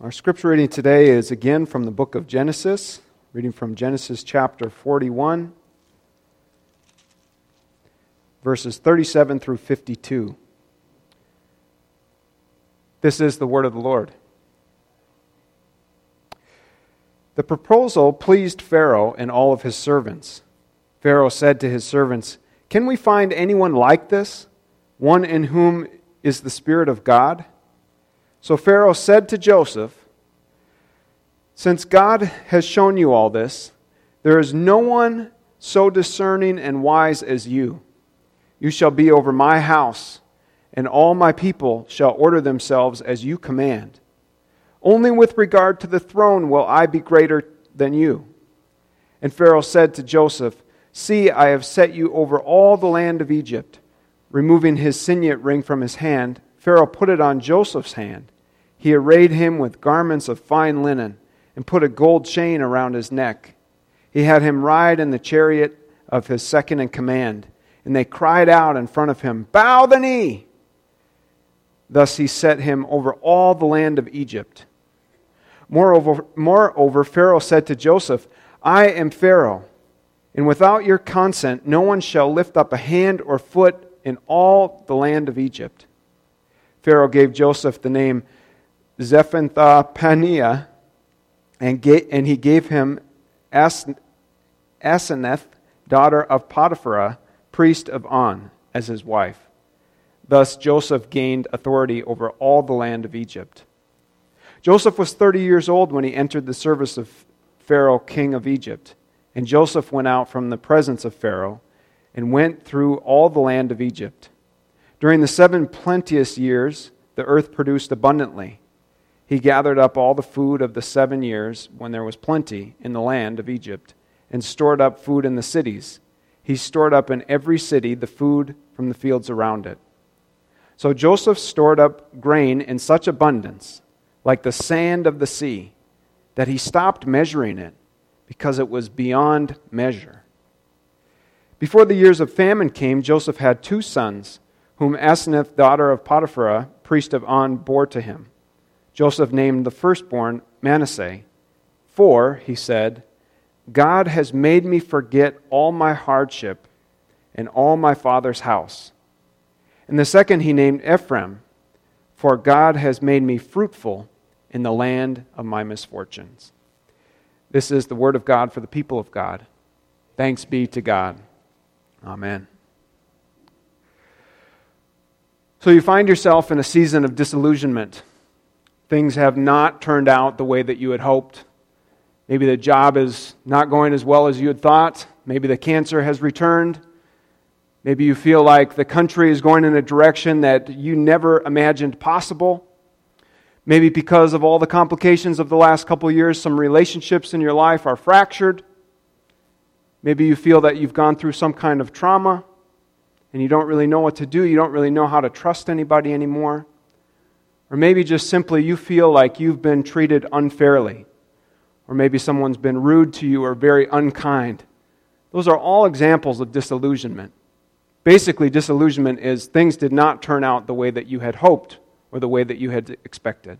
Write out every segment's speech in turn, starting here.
Our scripture reading today is again from the book of Genesis, reading from Genesis chapter 41, verses 37 through 52. This is the word of the Lord. The proposal pleased Pharaoh and all of his servants. Pharaoh said to his servants, Can we find anyone like this, one in whom is the Spirit of God? So Pharaoh said to Joseph, Since God has shown you all this, there is no one so discerning and wise as you. You shall be over my house, and all my people shall order themselves as you command. Only with regard to the throne will I be greater than you. And Pharaoh said to Joseph, See, I have set you over all the land of Egypt. Removing his signet ring from his hand, Pharaoh put it on Joseph's hand. He arrayed him with garments of fine linen and put a gold chain around his neck. He had him ride in the chariot of his second in command, and they cried out in front of him, Bow the knee! Thus he set him over all the land of Egypt. Moreover, moreover, Pharaoh said to Joseph, I am Pharaoh, and without your consent no one shall lift up a hand or foot in all the land of Egypt. Pharaoh gave Joseph the name Zephanath, and, and he gave him As- Asenath, daughter of Potiphar, priest of On, as his wife. Thus Joseph gained authority over all the land of Egypt. Joseph was 30 years old when he entered the service of Pharaoh, king of Egypt. And Joseph went out from the presence of Pharaoh and went through all the land of Egypt. During the seven plenteous years, the earth produced abundantly. He gathered up all the food of the seven years when there was plenty in the land of Egypt and stored up food in the cities. He stored up in every city the food from the fields around it. So Joseph stored up grain in such abundance, like the sand of the sea, that he stopped measuring it because it was beyond measure. Before the years of famine came, Joseph had two sons, whom Asenath, daughter of Potiphar, priest of On, bore to him. Joseph named the firstborn Manasseh. For, he said, God has made me forget all my hardship and all my father's house. And the second he named Ephraim, for God has made me fruitful in the land of my misfortunes. This is the word of God for the people of God. Thanks be to God. Amen. So you find yourself in a season of disillusionment. Things have not turned out the way that you had hoped. Maybe the job is not going as well as you had thought. Maybe the cancer has returned. Maybe you feel like the country is going in a direction that you never imagined possible. Maybe because of all the complications of the last couple years, some relationships in your life are fractured. Maybe you feel that you've gone through some kind of trauma and you don't really know what to do. You don't really know how to trust anybody anymore. Or maybe just simply you feel like you've been treated unfairly. Or maybe someone's been rude to you or very unkind. Those are all examples of disillusionment. Basically, disillusionment is things did not turn out the way that you had hoped or the way that you had expected.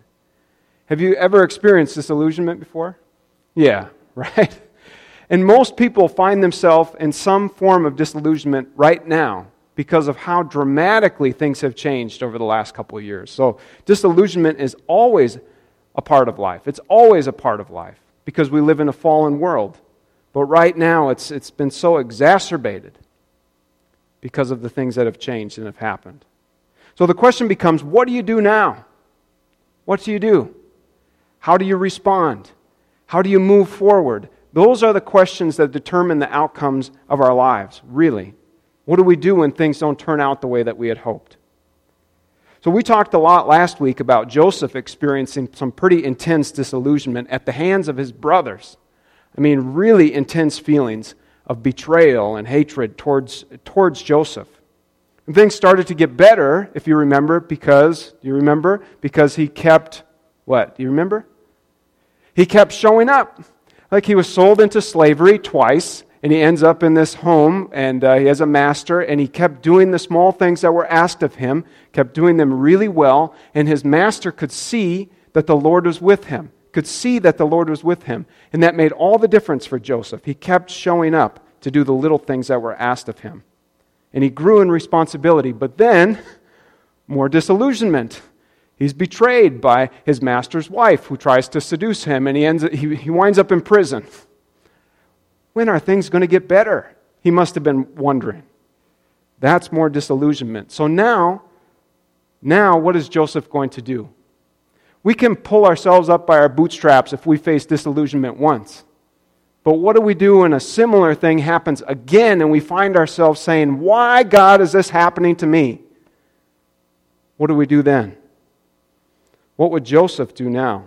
Have you ever experienced disillusionment before? Yeah, right? And most people find themselves in some form of disillusionment right now because of how dramatically things have changed over the last couple of years. So, disillusionment is always a part of life. It's always a part of life because we live in a fallen world. But right now, it's, it's been so exacerbated because of the things that have changed and have happened. So the question becomes what do you do now? What do you do? How do you respond? How do you move forward? Those are the questions that determine the outcomes of our lives, really. What do we do when things don't turn out the way that we had hoped? So, we talked a lot last week about Joseph experiencing some pretty intense disillusionment at the hands of his brothers. I mean, really intense feelings of betrayal and hatred towards, towards Joseph. And things started to get better, if you remember, because, do you remember? Because he kept, what? Do you remember? He kept showing up. Like he was sold into slavery twice, and he ends up in this home, and uh, he has a master, and he kept doing the small things that were asked of him, kept doing them really well, and his master could see that the Lord was with him, could see that the Lord was with him. And that made all the difference for Joseph. He kept showing up to do the little things that were asked of him. And he grew in responsibility. But then, more disillusionment. He's betrayed by his master's wife who tries to seduce him, and he, ends, he, he winds up in prison. When are things going to get better? He must have been wondering. That's more disillusionment. So now, now what is Joseph going to do? We can pull ourselves up by our bootstraps if we face disillusionment once. But what do we do when a similar thing happens again and we find ourselves saying, Why, God, is this happening to me? What do we do then? What would Joseph do now?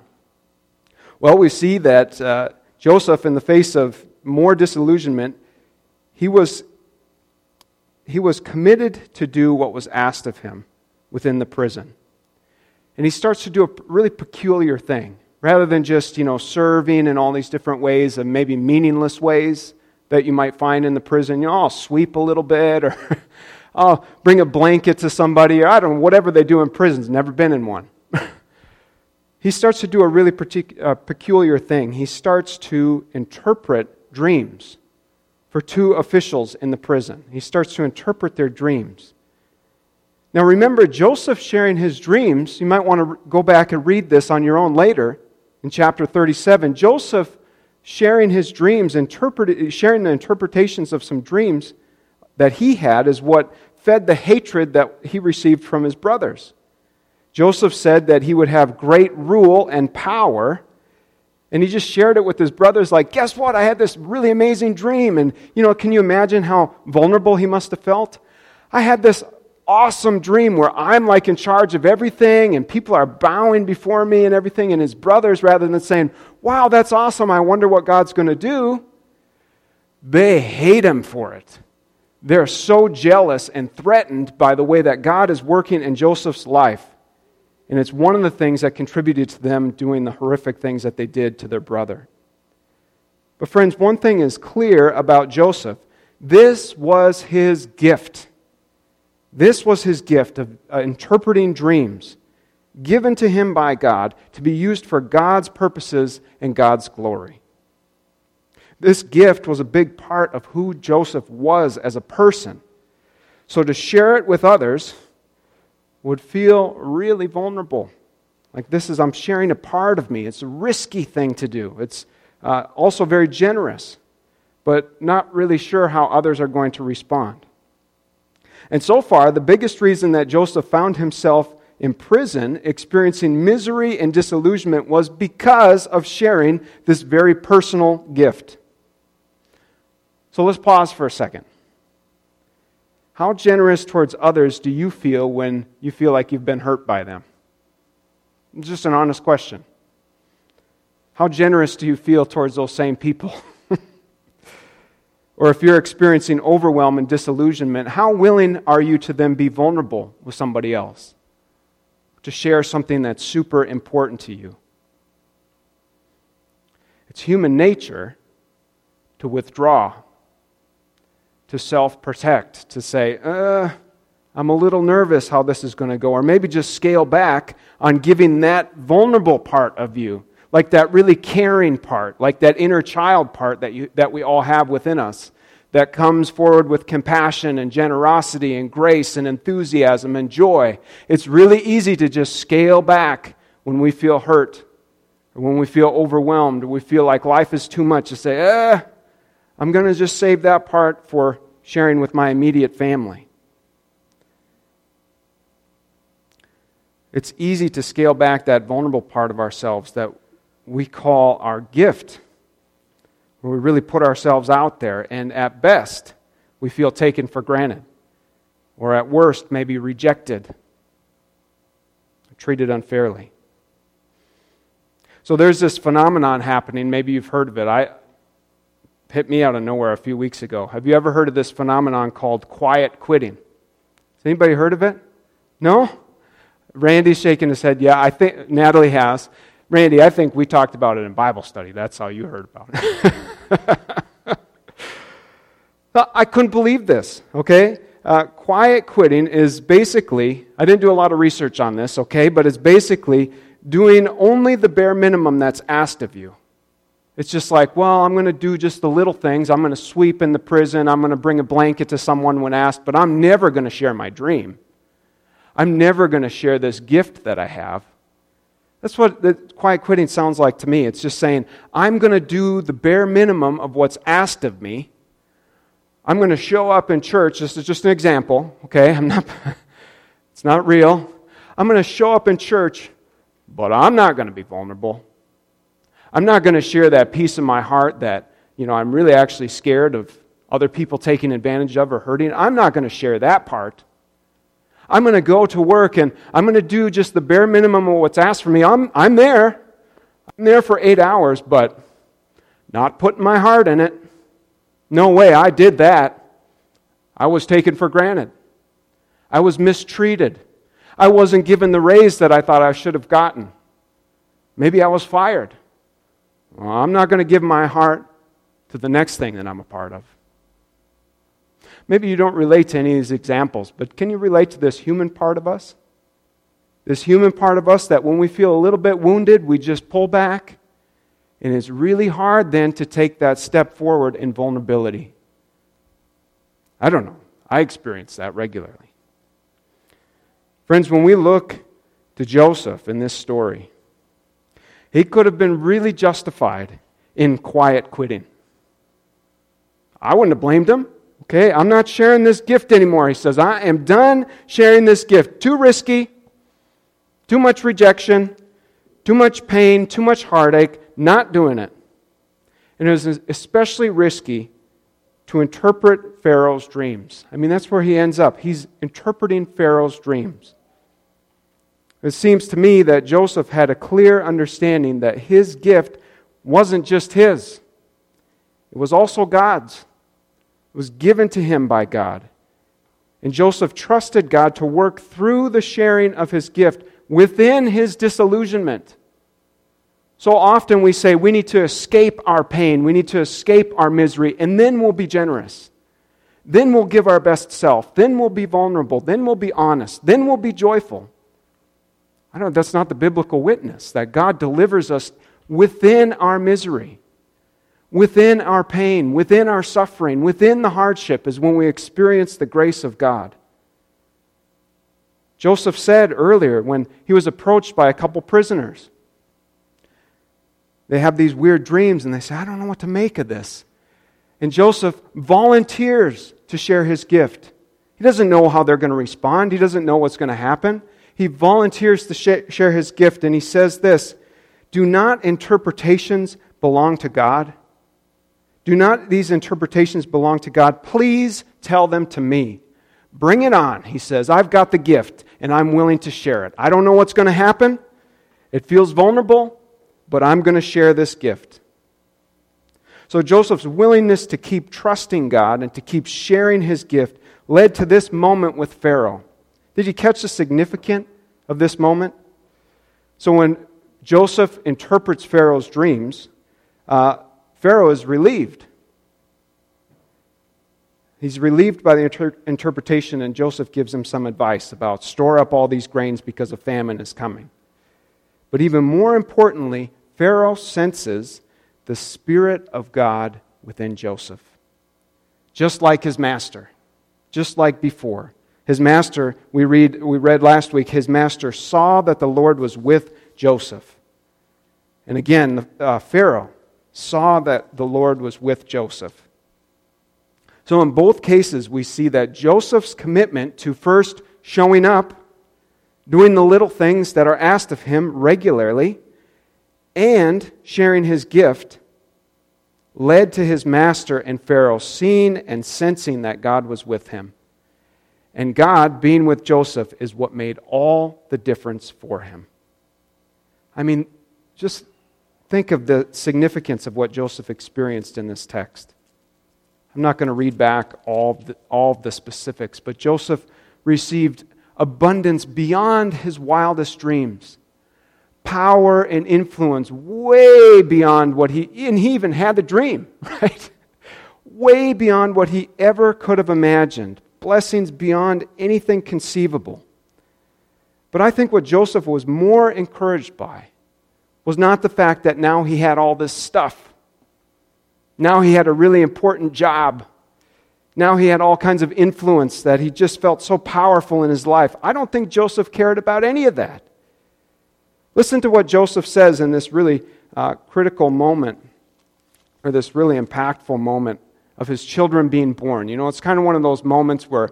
Well, we see that uh, Joseph, in the face of more disillusionment, he was, he was committed to do what was asked of him within the prison. And he starts to do a really peculiar thing. Rather than just, you know, serving in all these different ways and maybe meaningless ways that you might find in the prison, you know, I'll sweep a little bit or I'll bring a blanket to somebody or I don't know, whatever they do in prisons. Never been in one. he starts to do a really partic- uh, peculiar thing. He starts to interpret dreams for two officials in the prison. He starts to interpret their dreams. Now remember, Joseph sharing his dreams, you might want to go back and read this on your own later in chapter 37. Joseph sharing his dreams, sharing the interpretations of some dreams that he had, is what fed the hatred that he received from his brothers. Joseph said that he would have great rule and power. And he just shared it with his brothers, like, guess what? I had this really amazing dream. And, you know, can you imagine how vulnerable he must have felt? I had this awesome dream where I'm like in charge of everything and people are bowing before me and everything. And his brothers, rather than saying, wow, that's awesome, I wonder what God's going to do, they hate him for it. They're so jealous and threatened by the way that God is working in Joseph's life. And it's one of the things that contributed to them doing the horrific things that they did to their brother. But, friends, one thing is clear about Joseph this was his gift. This was his gift of uh, interpreting dreams, given to him by God to be used for God's purposes and God's glory. This gift was a big part of who Joseph was as a person. So to share it with others would feel really vulnerable. Like this is, I'm sharing a part of me. It's a risky thing to do. It's uh, also very generous, but not really sure how others are going to respond. And so far, the biggest reason that Joseph found himself in prison, experiencing misery and disillusionment, was because of sharing this very personal gift. So let's pause for a second. How generous towards others do you feel when you feel like you've been hurt by them? It's just an honest question. How generous do you feel towards those same people? or if you're experiencing overwhelm and disillusionment, how willing are you to then be vulnerable with somebody else? To share something that's super important to you? It's human nature to withdraw, to self protect, to say, uh, I'm a little nervous how this is going to go, or maybe just scale back on giving that vulnerable part of you like that really caring part, like that inner child part that, you, that we all have within us, that comes forward with compassion and generosity and grace and enthusiasm and joy. It's really easy to just scale back when we feel hurt or when we feel overwhelmed or we feel like life is too much to say, eh, I'm going to just save that part for sharing with my immediate family. It's easy to scale back that vulnerable part of ourselves that we call our gift, where we really put ourselves out there, and at best, we feel taken for granted, or at worst, maybe rejected, treated unfairly. So there's this phenomenon happening. Maybe you've heard of it. I hit me out of nowhere a few weeks ago. Have you ever heard of this phenomenon called quiet quitting? Has anybody heard of it? No? Randy's shaking his head. Yeah, I think Natalie has. Randy, I think we talked about it in Bible study. That's how you heard about it. I couldn't believe this, okay? Uh, quiet quitting is basically, I didn't do a lot of research on this, okay, but it's basically doing only the bare minimum that's asked of you. It's just like, well, I'm going to do just the little things. I'm going to sweep in the prison. I'm going to bring a blanket to someone when asked, but I'm never going to share my dream. I'm never going to share this gift that I have. That's what the quiet quitting sounds like to me. It's just saying, I'm going to do the bare minimum of what's asked of me. I'm going to show up in church. This is just an example, okay? I'm not, it's not real. I'm going to show up in church, but I'm not going to be vulnerable. I'm not going to share that piece of my heart that, you know, I'm really actually scared of other people taking advantage of or hurting. I'm not going to share that part. I'm going to go to work and I'm going to do just the bare minimum of what's asked for me. I'm, I'm there. I'm there for eight hours, but not putting my heart in it. No way, I did that. I was taken for granted. I was mistreated. I wasn't given the raise that I thought I should have gotten. Maybe I was fired. Well, I'm not going to give my heart to the next thing that I'm a part of. Maybe you don't relate to any of these examples, but can you relate to this human part of us? This human part of us that when we feel a little bit wounded, we just pull back. And it's really hard then to take that step forward in vulnerability. I don't know. I experience that regularly. Friends, when we look to Joseph in this story, he could have been really justified in quiet quitting. I wouldn't have blamed him. Okay, I'm not sharing this gift anymore. He says, I am done sharing this gift. Too risky, too much rejection, too much pain, too much heartache, not doing it. And it was especially risky to interpret Pharaoh's dreams. I mean, that's where he ends up. He's interpreting Pharaoh's dreams. It seems to me that Joseph had a clear understanding that his gift wasn't just his, it was also God's. It was given to him by God. And Joseph trusted God to work through the sharing of his gift within his disillusionment. So often we say we need to escape our pain, we need to escape our misery, and then we'll be generous. Then we'll give our best self. Then we'll be vulnerable. Then we'll be honest. Then we'll be joyful. I don't that's not the biblical witness that God delivers us within our misery within our pain, within our suffering, within the hardship is when we experience the grace of God. Joseph said earlier when he was approached by a couple prisoners, they have these weird dreams and they say, I don't know what to make of this. And Joseph volunteers to share his gift. He doesn't know how they're going to respond, he doesn't know what's going to happen. He volunteers to share his gift and he says this Do not interpretations belong to God? Do not these interpretations belong to God? Please tell them to me. Bring it on, he says. I've got the gift and I'm willing to share it. I don't know what's going to happen. It feels vulnerable, but I'm going to share this gift. So Joseph's willingness to keep trusting God and to keep sharing his gift led to this moment with Pharaoh. Did you catch the significance of this moment? So when Joseph interprets Pharaoh's dreams, uh, Pharaoh is relieved. He's relieved by the inter- interpretation, and Joseph gives him some advice about store up all these grains because a famine is coming. But even more importantly, Pharaoh senses the Spirit of God within Joseph. Just like his master, just like before. His master, we, read, we read last week, his master saw that the Lord was with Joseph. And again, uh, Pharaoh saw that the Lord was with Joseph. So, in both cases, we see that Joseph's commitment to first showing up, doing the little things that are asked of him regularly, and sharing his gift led to his master and Pharaoh seeing and sensing that God was with him. And God, being with Joseph, is what made all the difference for him. I mean, just think of the significance of what Joseph experienced in this text. I'm not going to read back all the, all the specifics, but Joseph received abundance beyond his wildest dreams, power and influence way beyond what he, and he even had the dream, right? way beyond what he ever could have imagined, blessings beyond anything conceivable. But I think what Joseph was more encouraged by was not the fact that now he had all this stuff. Now he had a really important job. Now he had all kinds of influence that he just felt so powerful in his life. I don't think Joseph cared about any of that. Listen to what Joseph says in this really uh, critical moment, or this really impactful moment of his children being born. You know, it's kind of one of those moments where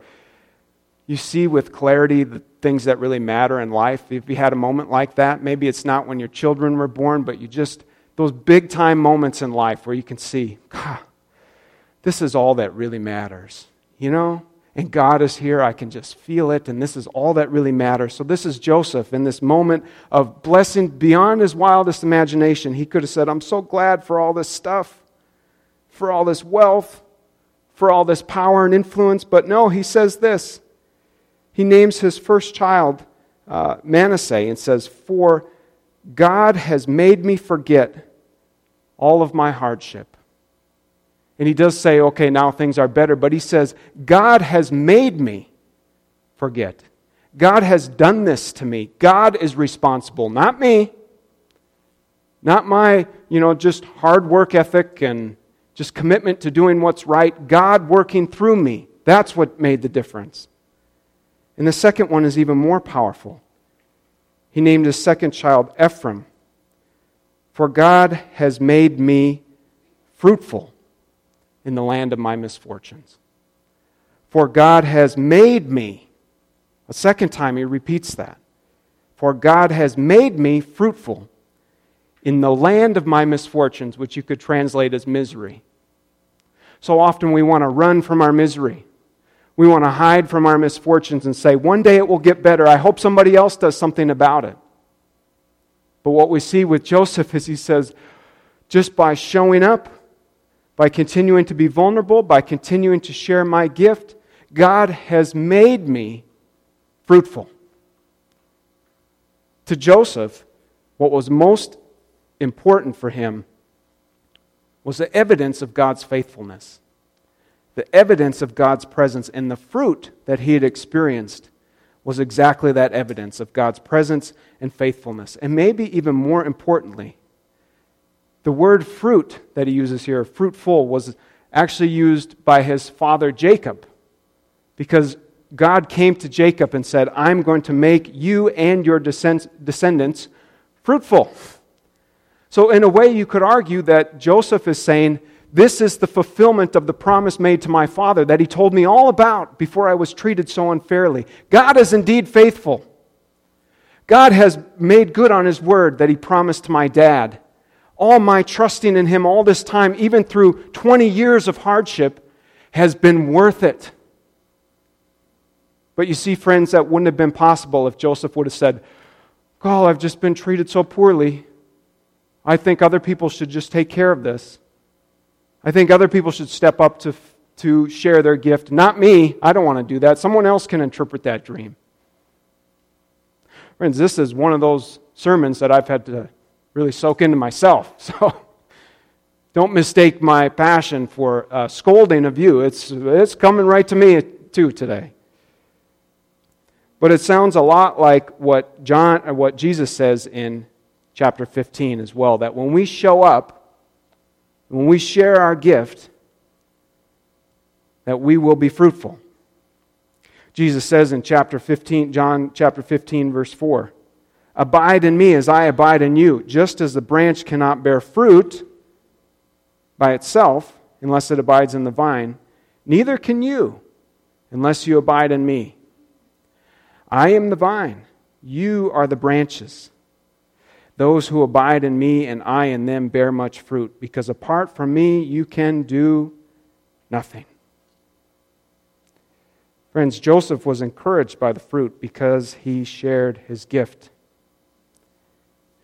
you see with clarity the things that really matter in life. If you had a moment like that, maybe it's not when your children were born, but you just, those big time moments in life where you can see, God, this is all that really matters. You know? And God is here. I can just feel it. And this is all that really matters. So, this is Joseph in this moment of blessing beyond his wildest imagination. He could have said, I'm so glad for all this stuff, for all this wealth, for all this power and influence. But no, he says this. He names his first child uh, Manasseh and says, For God has made me forget all of my hardship and he does say, okay, now things are better, but he says, God has made me forget. God has done this to me. God is responsible, not me. Not my, you know, just hard work ethic and just commitment to doing what's right. God working through me. That's what made the difference. And the second one is even more powerful. He named his second child Ephraim. For God has made me fruitful in the land of my misfortunes. For God has made me, a second time he repeats that. For God has made me fruitful in the land of my misfortunes, which you could translate as misery. So often we want to run from our misery. We want to hide from our misfortunes and say, one day it will get better. I hope somebody else does something about it. But what we see with Joseph is he says, just by showing up, by continuing to be vulnerable, by continuing to share my gift, God has made me fruitful. To Joseph, what was most important for him was the evidence of God's faithfulness, the evidence of God's presence, and the fruit that he had experienced was exactly that evidence of God's presence and faithfulness. And maybe even more importantly, the word fruit that he uses here, fruitful, was actually used by his father Jacob because God came to Jacob and said, I'm going to make you and your descendants fruitful. So, in a way, you could argue that Joseph is saying, This is the fulfillment of the promise made to my father that he told me all about before I was treated so unfairly. God is indeed faithful. God has made good on his word that he promised to my dad all my trusting in Him all this time, even through 20 years of hardship, has been worth it. But you see, friends, that wouldn't have been possible if Joseph would have said, God, I've just been treated so poorly. I think other people should just take care of this. I think other people should step up to, to share their gift. Not me. I don't want to do that. Someone else can interpret that dream. Friends, this is one of those sermons that I've had to really soak into myself. So don't mistake my passion for uh, scolding of you. It's, it's coming right to me too today. But it sounds a lot like what John what Jesus says in chapter 15 as well that when we show up, when we share our gift, that we will be fruitful. Jesus says in chapter 15, John chapter 15 verse 4, Abide in me as I abide in you. Just as the branch cannot bear fruit by itself unless it abides in the vine, neither can you unless you abide in me. I am the vine, you are the branches. Those who abide in me and I in them bear much fruit, because apart from me you can do nothing. Friends, Joseph was encouraged by the fruit because he shared his gift.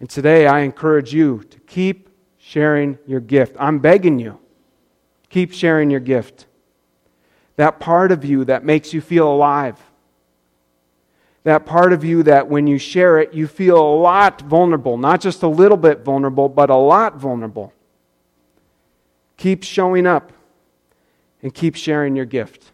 And today I encourage you to keep sharing your gift. I'm begging you, keep sharing your gift. That part of you that makes you feel alive. That part of you that when you share it, you feel a lot vulnerable. Not just a little bit vulnerable, but a lot vulnerable. Keep showing up and keep sharing your gift.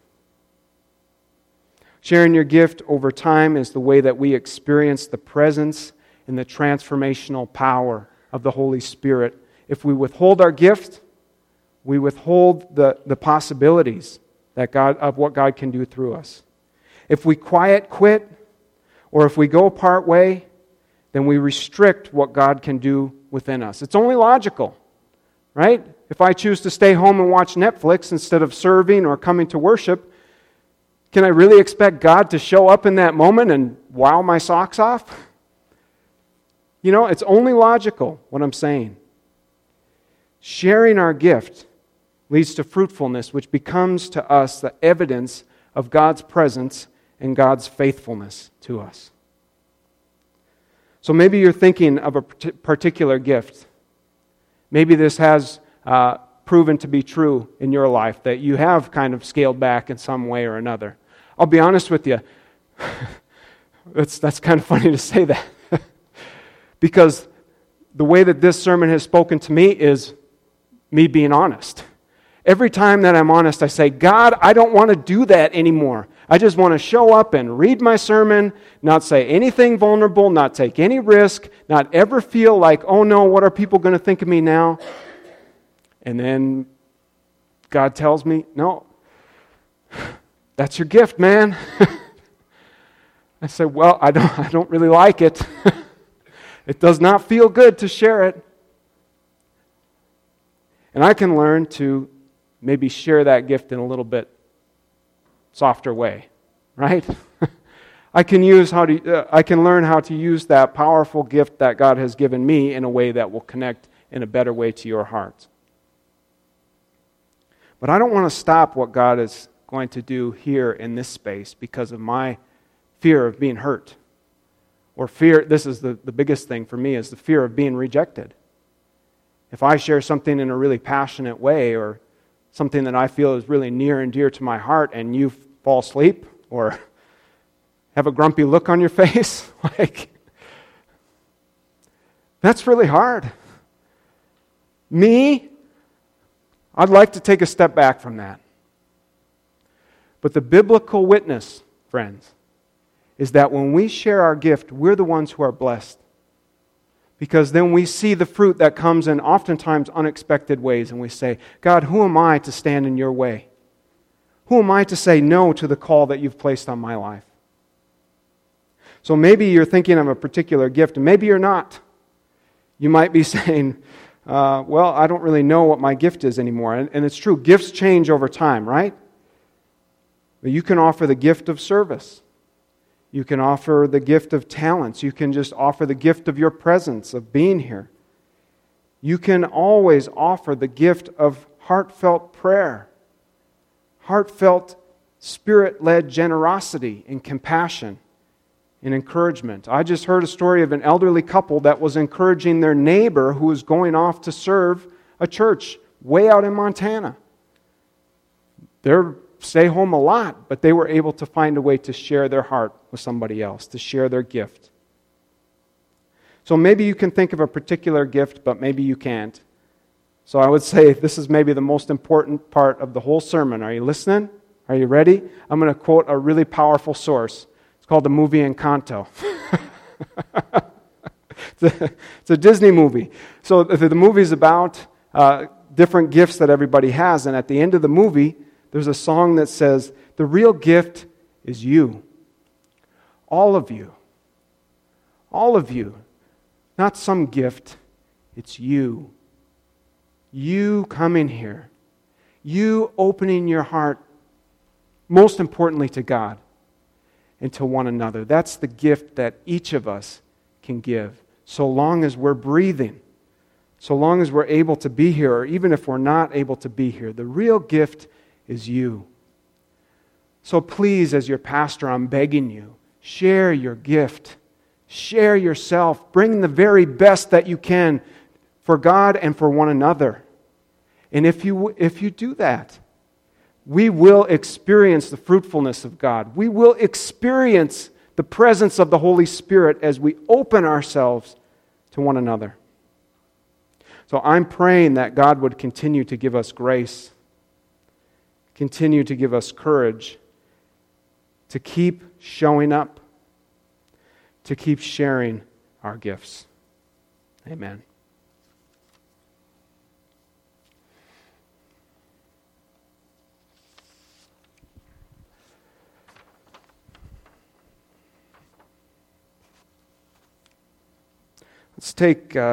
Sharing your gift over time is the way that we experience the presence and the transformational power of the Holy Spirit. If we withhold our gift, we withhold the, the possibilities that God, of what God can do through us. If we quiet quit, or if we go part way, then we restrict what God can do within us. It's only logical, right? If I choose to stay home and watch Netflix instead of serving or coming to worship, can I really expect God to show up in that moment and wow my socks off? You know, it's only logical what I'm saying. Sharing our gift leads to fruitfulness, which becomes to us the evidence of God's presence and God's faithfulness to us. So maybe you're thinking of a particular gift. Maybe this has uh, proven to be true in your life, that you have kind of scaled back in some way or another. I'll be honest with you. that's, that's kind of funny to say that. because the way that this sermon has spoken to me is me being honest. Every time that I'm honest, I say, God, I don't want to do that anymore. I just want to show up and read my sermon, not say anything vulnerable, not take any risk, not ever feel like, oh no, what are people going to think of me now? And then God tells me, no, that's your gift, man. I said, well, I don't, I don't really like it. it does not feel good to share it. And I can learn to maybe share that gift in a little bit softer way, right? I can use how to uh, I can learn how to use that powerful gift that God has given me in a way that will connect in a better way to your heart. But I don't want to stop what God is going to do here in this space because of my fear of being hurt. Or fear, this is the, the biggest thing for me, is the fear of being rejected. If I share something in a really passionate way or something that I feel is really near and dear to my heart, and you fall asleep or have a grumpy look on your face, like, that's really hard. Me, I'd like to take a step back from that. But the biblical witness, friends, is that when we share our gift, we're the ones who are blessed because then we see the fruit that comes in oftentimes unexpected ways, and we say, God, who am I to stand in your way? Who am I to say no to the call that you've placed on my life? So maybe you're thinking of a particular gift, and maybe you're not. You might be saying, uh, Well, I don't really know what my gift is anymore. And, and it's true, gifts change over time, right? But you can offer the gift of service. You can offer the gift of talents. You can just offer the gift of your presence, of being here. You can always offer the gift of heartfelt prayer, heartfelt, spirit led generosity and compassion and encouragement. I just heard a story of an elderly couple that was encouraging their neighbor who was going off to serve a church way out in Montana. They're stay home a lot, but they were able to find a way to share their heart with somebody else, to share their gift. So maybe you can think of a particular gift, but maybe you can't. So I would say this is maybe the most important part of the whole sermon. Are you listening? Are you ready? I'm going to quote a really powerful source. It's called the movie Encanto. it's, a, it's, a, Disney movie. So the, the movie's about uh, different gifts that everybody has, and at the end of the movie, there's a song that says, The real gift is you. All of you. All of you. Not some gift, it's you. You coming here. You opening your heart, most importantly to God and to one another. That's the gift that each of us can give, so long as we're breathing, so long as we're able to be here, or even if we're not able to be here. The real gift is you. So please, as your pastor, I'm begging you, share your gift. Share yourself. Bring the very best that you can for God and for one another. And if you, if you do that, we will experience the fruitfulness of God. We will experience the presence of the Holy Spirit as we open ourselves to one another. So I'm praying that God would continue to give us grace continue to give us courage to keep showing up, to keep sharing our gifts. Amen. Let's take. Uh,